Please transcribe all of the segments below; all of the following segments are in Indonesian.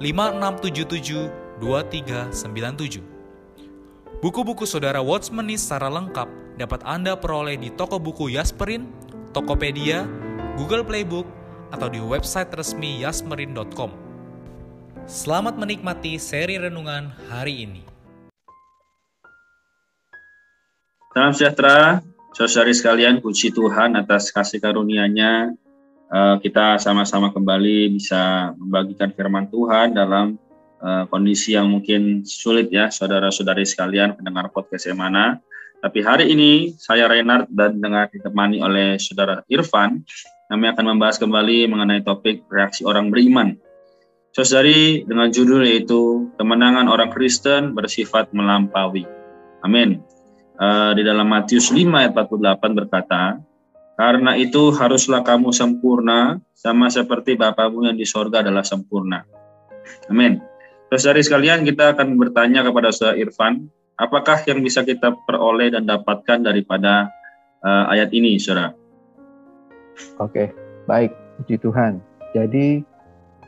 5677 2397. Buku-buku saudara Watchmeni secara lengkap dapat Anda peroleh di toko buku Yasmerin, Tokopedia, Google Playbook, atau di website resmi yasmerin.com. Selamat menikmati seri renungan hari ini. Salam sejahtera, saudari sekalian, puji Tuhan atas kasih karunia-Nya kita sama-sama kembali bisa membagikan firman Tuhan dalam uh, kondisi yang mungkin sulit ya, saudara-saudari sekalian pendengar podcast Emana. Tapi hari ini saya Renard dan dengan ditemani oleh saudara Irfan, kami akan membahas kembali mengenai topik reaksi orang beriman. Saudari dengan judul yaitu kemenangan orang Kristen bersifat melampaui. Amin. Uh, di dalam Matius 5 ayat 48 berkata, karena itu haruslah kamu sempurna sama seperti Bapamu yang di sorga adalah sempurna. Amin. Saudari sekalian kita akan bertanya kepada Saudara Irfan, apakah yang bisa kita peroleh dan dapatkan daripada uh, ayat ini, Saudara? Oke, baik. Puji Tuhan. Jadi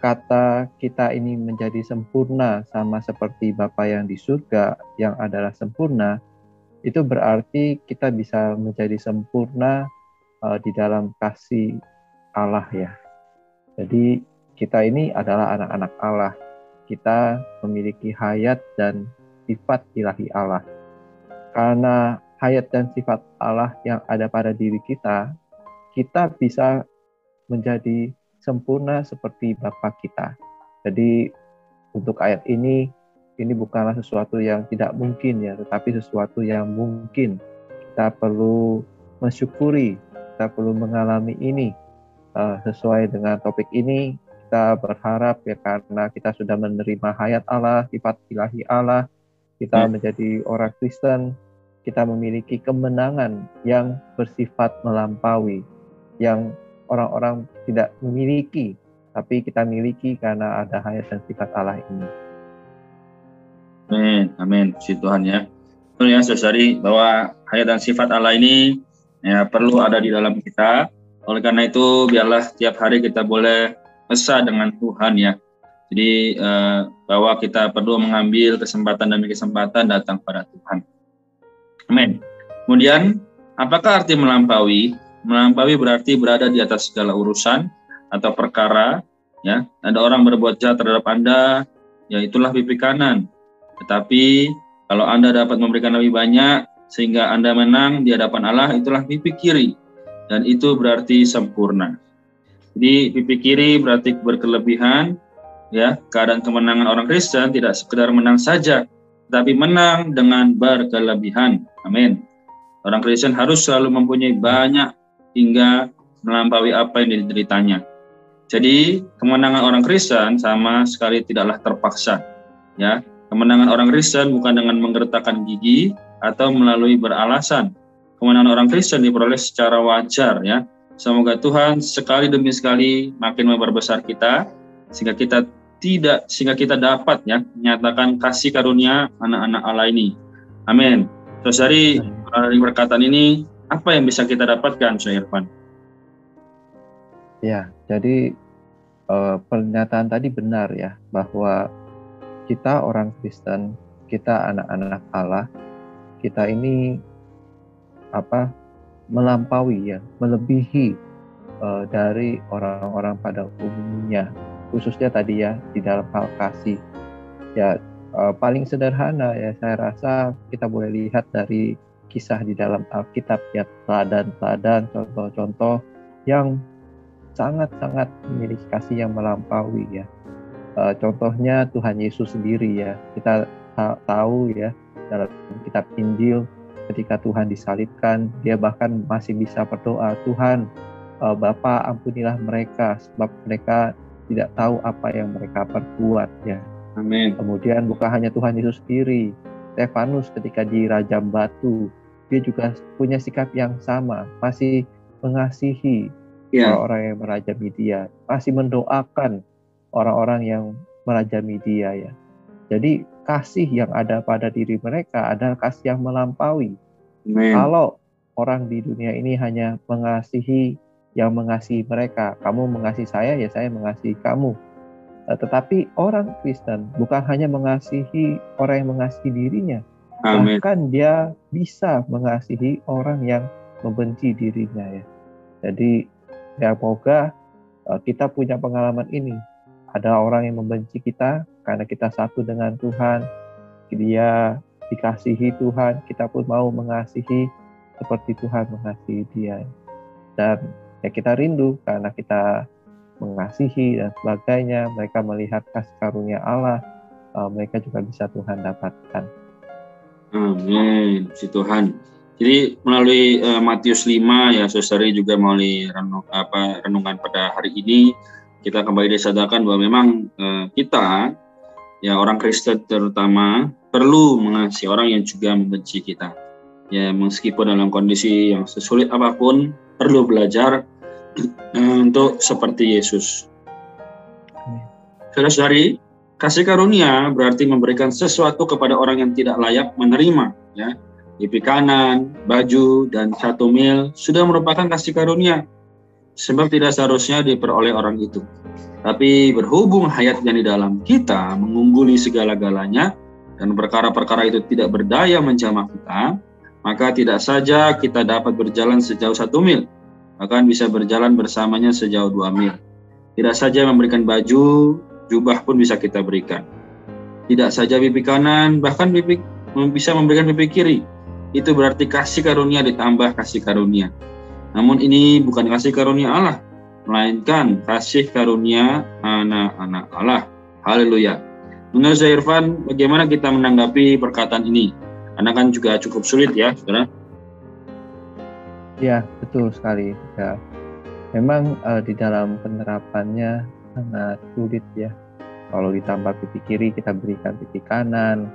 kata kita ini menjadi sempurna sama seperti Bapa yang di surga yang adalah sempurna, itu berarti kita bisa menjadi sempurna uh, di dalam kasih Allah ya. Jadi kita ini adalah anak-anak Allah. Kita memiliki hayat dan sifat ilahi Allah. Karena hayat dan sifat Allah yang ada pada diri kita, kita bisa menjadi sempurna seperti Bapa kita. Jadi untuk ayat ini ini bukanlah sesuatu yang tidak mungkin ya, tetapi sesuatu yang mungkin. Kita perlu mensyukuri kita perlu mengalami ini uh, sesuai dengan topik ini kita berharap ya karena kita sudah menerima hayat Allah sifat ilahi Allah kita hmm. menjadi orang Kristen kita memiliki kemenangan yang bersifat melampaui yang orang-orang tidak memiliki tapi kita miliki karena ada hayat dan sifat Allah ini. Amin, amin, puji Tuhan ya. Betul ya, saudari bahwa hayat dan sifat Allah ini ya perlu ada di dalam kita. Oleh karena itu biarlah tiap hari kita boleh mesra dengan Tuhan ya. Jadi eh, bahwa kita perlu mengambil kesempatan demi kesempatan datang pada Tuhan. Amin. Kemudian apakah arti melampaui? Melampaui berarti berada di atas segala urusan atau perkara ya. Ada orang berbuat jahat terhadap Anda, ya itulah pipi kanan. Tetapi kalau Anda dapat memberikan lebih banyak, sehingga Anda menang di hadapan Allah itulah pipi kiri dan itu berarti sempurna. Jadi pipi kiri berarti berkelebihan ya. Keadaan kemenangan orang Kristen tidak sekedar menang saja, tapi menang dengan berkelebihan. Amin. Orang Kristen harus selalu mempunyai banyak hingga melampaui apa yang dideritanya. Jadi kemenangan orang Kristen sama sekali tidaklah terpaksa. Ya, kemenangan orang Kristen bukan dengan menggertakkan gigi, atau melalui beralasan. Kemenangan orang Kristen diperoleh secara wajar ya. Semoga Tuhan sekali demi sekali makin memperbesar kita sehingga kita tidak sehingga kita dapat ya menyatakan kasih karunia anak-anak Allah ini. Amin. Terus dari perkataan ini apa yang bisa kita dapatkan, Syekh Irfan? Ya, jadi uh, pernyataan tadi benar ya bahwa kita orang Kristen, kita anak-anak Allah kita ini apa melampaui ya, melebihi uh, dari orang-orang pada umumnya, khususnya tadi ya di dalam hal kasih. Ya uh, paling sederhana ya saya rasa kita boleh lihat dari kisah di dalam Alkitab ya teladan-teladan contoh-contoh yang sangat-sangat memiliki kasih yang melampaui ya. Uh, contohnya Tuhan Yesus sendiri ya. Kita ta tahu ya dalam kitab Injil ketika Tuhan disalibkan, dia bahkan masih bisa berdoa, Tuhan, uh, Bapa ampunilah mereka sebab mereka tidak tahu apa yang mereka perbuat ya. Amin. Kemudian bukan hanya Tuhan Yesus sendiri, Stefanus ketika di Rajam Batu, dia juga punya sikap yang sama, masih mengasihi yeah. orang-orang yang merajami dia, masih mendoakan orang-orang yang merajami dia ya. Jadi kasih yang ada pada diri mereka adalah kasih yang melampaui. Amen. Kalau orang di dunia ini hanya mengasihi yang mengasihi mereka, kamu mengasihi saya, ya saya mengasihi kamu. Eh, tetapi orang Kristen bukan hanya mengasihi orang yang mengasihi dirinya, Amen. bahkan dia bisa mengasihi orang yang membenci dirinya ya. Jadi ya moga eh, kita punya pengalaman ini. Ada orang yang membenci kita, karena kita satu dengan Tuhan, dia dikasihi Tuhan, kita pun mau mengasihi seperti Tuhan mengasihi dia. Dan ya kita rindu karena kita mengasihi dan sebagainya, mereka melihat kasih karunia Allah, uh, mereka juga bisa Tuhan dapatkan. Amin, si Tuhan. Jadi melalui uh, Matius 5 ya saudari juga melalui renung, apa, renungan pada hari ini kita kembali disadarkan bahwa memang uh, kita ya orang Kristen terutama perlu mengasihi orang yang juga membenci kita. Ya meskipun dalam kondisi yang sesulit apa pun perlu belajar untuk seperti Yesus. Saudara-saudari, kasih karunia berarti memberikan sesuatu kepada orang yang tidak layak menerima, ya. Pipi kanan, baju, dan satu mil sudah merupakan kasih karunia, sebab tidak seharusnya diperoleh orang itu. Tapi berhubung hayat yang di dalam kita mengungguli segala-galanya dan perkara-perkara itu tidak berdaya menjamah kita, maka tidak saja kita dapat berjalan sejauh satu mil, bahkan bisa berjalan bersamanya sejauh dua mil. Tidak saja memberikan baju, jubah pun bisa kita berikan. Tidak saja pipi kanan, bahkan pipi bisa memberikan pipi kiri. Itu berarti kasih karunia ditambah kasih karunia. Namun ini bukan kasih karunia Allah, melainkan kasih karunia anak-anak Allah. Haleluya. Menurut saya Irfan, bagaimana kita menanggapi perkataan ini? Karena kan juga cukup sulit ya, saudara. Ya, betul sekali. Ya. Memang uh, di dalam penerapannya sangat sulit ya. Kalau ditambah pipi kiri kita berikan pipi kanan.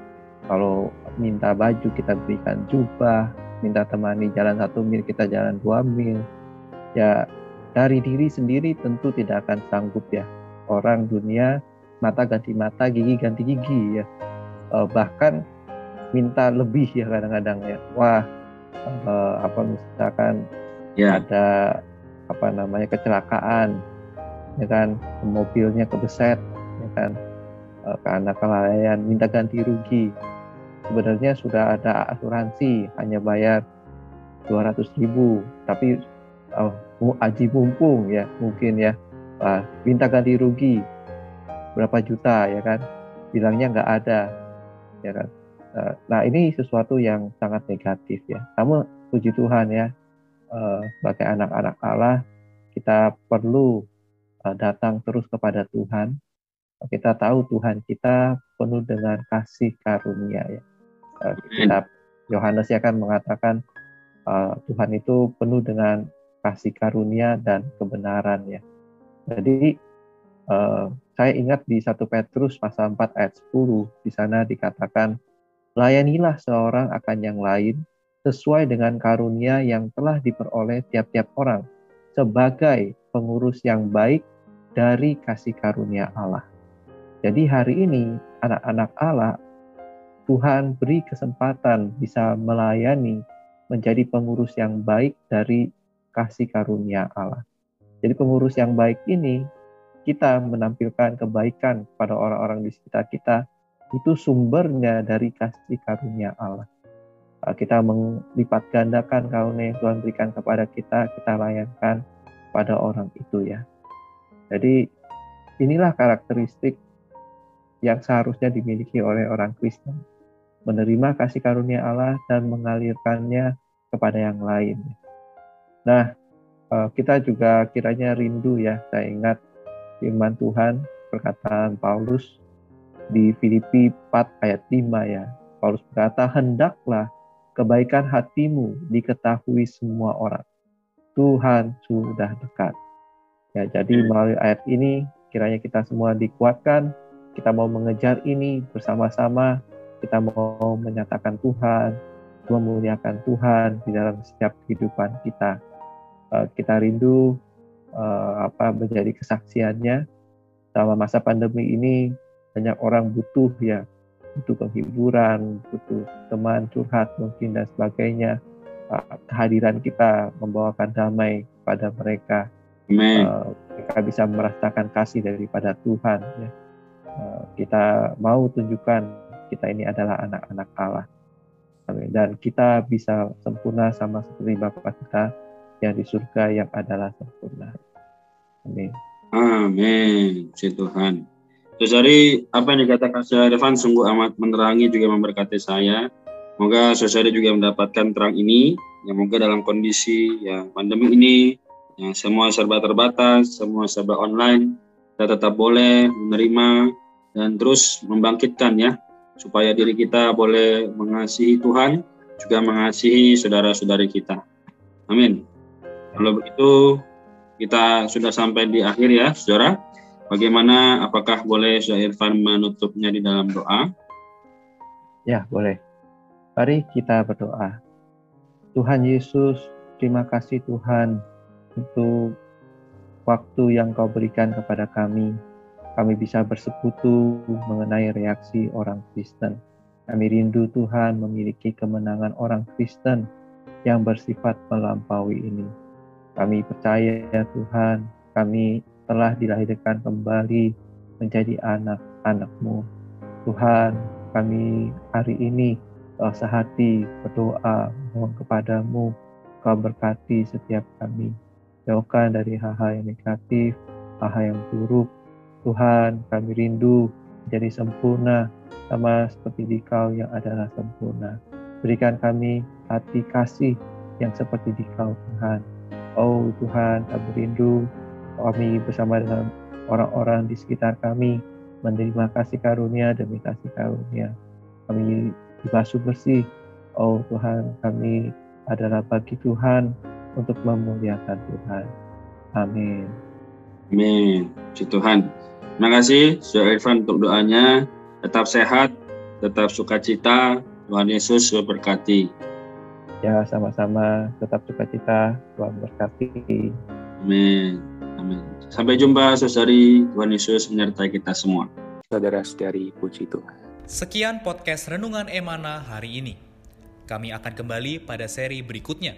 Kalau minta baju kita berikan jubah. Minta temani jalan satu mil kita jalan dua mil. Ya dari diri sendiri tentu tidak akan sanggup ya. Orang dunia mata ganti mata, gigi ganti gigi ya. Uh, bahkan minta lebih ya kadang-kadang ya. Wah, uh, apa misalkan ya. ada apa namanya kecelakaan, ya kan mobilnya kebeset, ya kan uh, karena kelalaian minta ganti rugi. Sebenarnya sudah ada asuransi hanya bayar 200 ribu, tapi uh, aji mumpung ya mungkin ya. Uh, minta ganti rugi berapa juta ya kan? Bilangnya nggak ada ya kan? Uh, nah ini sesuatu yang sangat negatif ya. Namun puji Tuhan ya uh, sebagai anak-anak Allah kita perlu uh, datang terus kepada Tuhan. Kita tahu Tuhan kita penuh dengan kasih karunia ya uh, kitab Yohanes ya kan mengatakan uh, Tuhan itu penuh dengan kasih karunia dan kebenaran ya. Jadi uh, saya ingat di 1 Petrus pasal 4 ayat 10 di sana dikatakan layanilah seorang akan yang lain sesuai dengan karunia yang telah diperoleh tiap-tiap orang sebagai pengurus yang baik dari kasih karunia Allah. Jadi hari ini anak-anak Allah Tuhan beri kesempatan bisa melayani menjadi pengurus yang baik dari kasih karunia Allah. Jadi pengurus yang baik ini kita menampilkan kebaikan pada orang-orang di sekitar kita itu sumbernya dari kasih karunia Allah. Ah, kita melipat gandakan karunia yang Tuhan berikan kepada kita, kita layankan pada orang itu ya. Jadi inilah karakteristik yang seharusnya dimiliki oleh orang Kristen. Menerima kasih karunia Allah dan mengalirkannya kepada yang lain. Nah, eh, kita juga kiranya rindu ya, saya ingat firman Tuhan, perkataan Paulus di Filipi 4 ayat 5 ya. Paulus berkata, hendaklah kebaikan hatimu diketahui semua orang. Tuhan sudah dekat. Ya, jadi melalui ayat ini kiranya kita semua dikuatkan, kita mau mengejar ini bersama-sama, kita mau menyatakan Tuhan, memuliakan Tuhan di dalam setiap kehidupan kita. Uh, kita rindu uh, apa menjadi kesaksiannya selama masa pandemi ini banyak orang butuh ya butuh penghiburan, butuh teman curhat mungkin dan sebagainya. Uh, kehadiran kita membawakan damai pada mereka. Amen. Uh, mereka bisa merasakan kasih daripada Tuhan. Ya. Uh, kita mau tunjukkan kita ini adalah anak-anak Allah. Amin. Dan kita bisa sempurna sama seperti Bapak kita yang di surga yang adalah sempurna. Amin. Amin. Si Tuhan. Terus apa yang dikatakan Saudara Irfan sungguh amat menerangi juga memberkati saya. Semoga saudara juga mendapatkan terang ini. Yang moga dalam kondisi yang pandemi ini, yang semua serba terbatas, semua serba online, kita tetap boleh menerima dan terus membangkitkan ya, supaya diri kita boleh mengasihi Tuhan, juga mengasihi saudara-saudari kita. Amin. Kalau begitu, kita sudah sampai di akhir ya, saudara. Bagaimana? Apakah boleh Syah Irfan menutupnya di dalam doa? Ya, boleh. Mari kita berdoa. Tuhan Yesus, terima kasih Tuhan untuk waktu yang kau berikan kepada kami. Kami bisa bersekutu mengenai reaksi orang Kristen. Kami rindu Tuhan memiliki kemenangan orang Kristen yang bersifat melampaui ini. Kami percaya ya Tuhan, kami telah dilahirkan kembali menjadi anak-anakmu. Tuhan, kami hari ini sehati berdoa mohon kepadamu, kau berkati setiap kami. Jauhkan dari hal-hal yang negatif, hal-hal yang buruk. Tuhan, kami rindu menjadi sempurna sama seperti di kau yang adalah sempurna. Berikan kami hati kasih yang seperti di kau Tuhan. Oh Tuhan, kami rindu kami bersama dengan orang-orang di sekitar kami menerima kasih karunia demi kasih karunia. Kami dibasuh bersih. Oh Tuhan, kami adalah bagi Tuhan untuk memuliakan Tuhan. Amin. Amin. Puji Tuhan. Terima kasih Saudara Irfan untuk doanya. Tetap sehat, tetap sukacita. Tuhan Yesus berkati. Ya, sama-sama. Tetap sukacita. Tuhan berkati. Amin. Amin. Sampai jumpa saudari. Tuhan Yesus menyertai kita semua. Saudara-saudari, puji Tuhan. Sekian podcast Renungan Emana hari ini. Kami akan kembali pada seri berikutnya.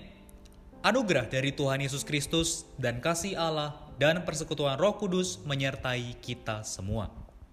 Anugerah dari Tuhan Yesus Kristus dan kasih Allah dan persekutuan Roh Kudus menyertai kita semua.